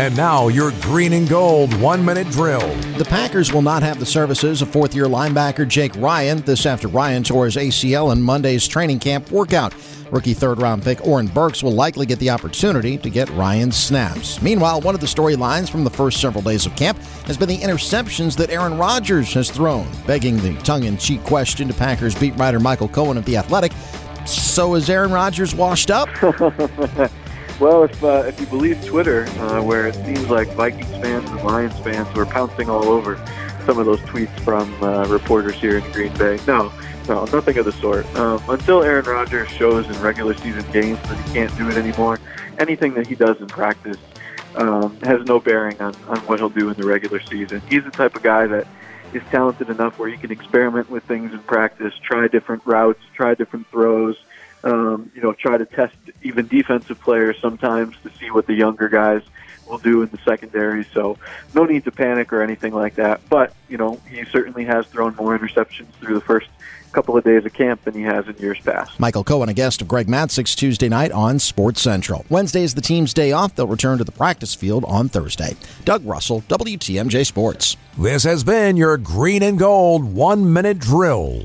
And now your green and gold one minute drill. The Packers will not have the services of fourth year linebacker Jake Ryan. This after Ryan tore his ACL in Monday's training camp workout. Rookie third round pick Oren Burks will likely get the opportunity to get Ryan's snaps. Meanwhile, one of the storylines from the first several days of camp has been the interceptions that Aaron Rodgers has thrown, begging the tongue in cheek question to Packers beat writer Michael Cohen of The Athletic. So is Aaron Rodgers washed up? Well, if uh, if you believe Twitter, uh, where it seems like Vikings fans and Lions fans were pouncing all over some of those tweets from uh, reporters here in Green Bay, no, no, nothing of the sort. Um, until Aaron Rodgers shows in regular season games that he can't do it anymore, anything that he does in practice um, has no bearing on, on what he'll do in the regular season. He's the type of guy that is talented enough where he can experiment with things in practice, try different routes, try different throws um, you know, try to test even defensive players sometimes to see what the younger guys will do in the secondary. So no need to panic or anything like that. But, you know, he certainly has thrown more interceptions through the first couple of days of camp than he has in years past. Michael Cohen, a guest of Greg Matzek's Tuesday night on Sports Central. Wednesday is the team's day off. They'll return to the practice field on Thursday. Doug Russell, WTMJ Sports. This has been your green and gold one minute drill.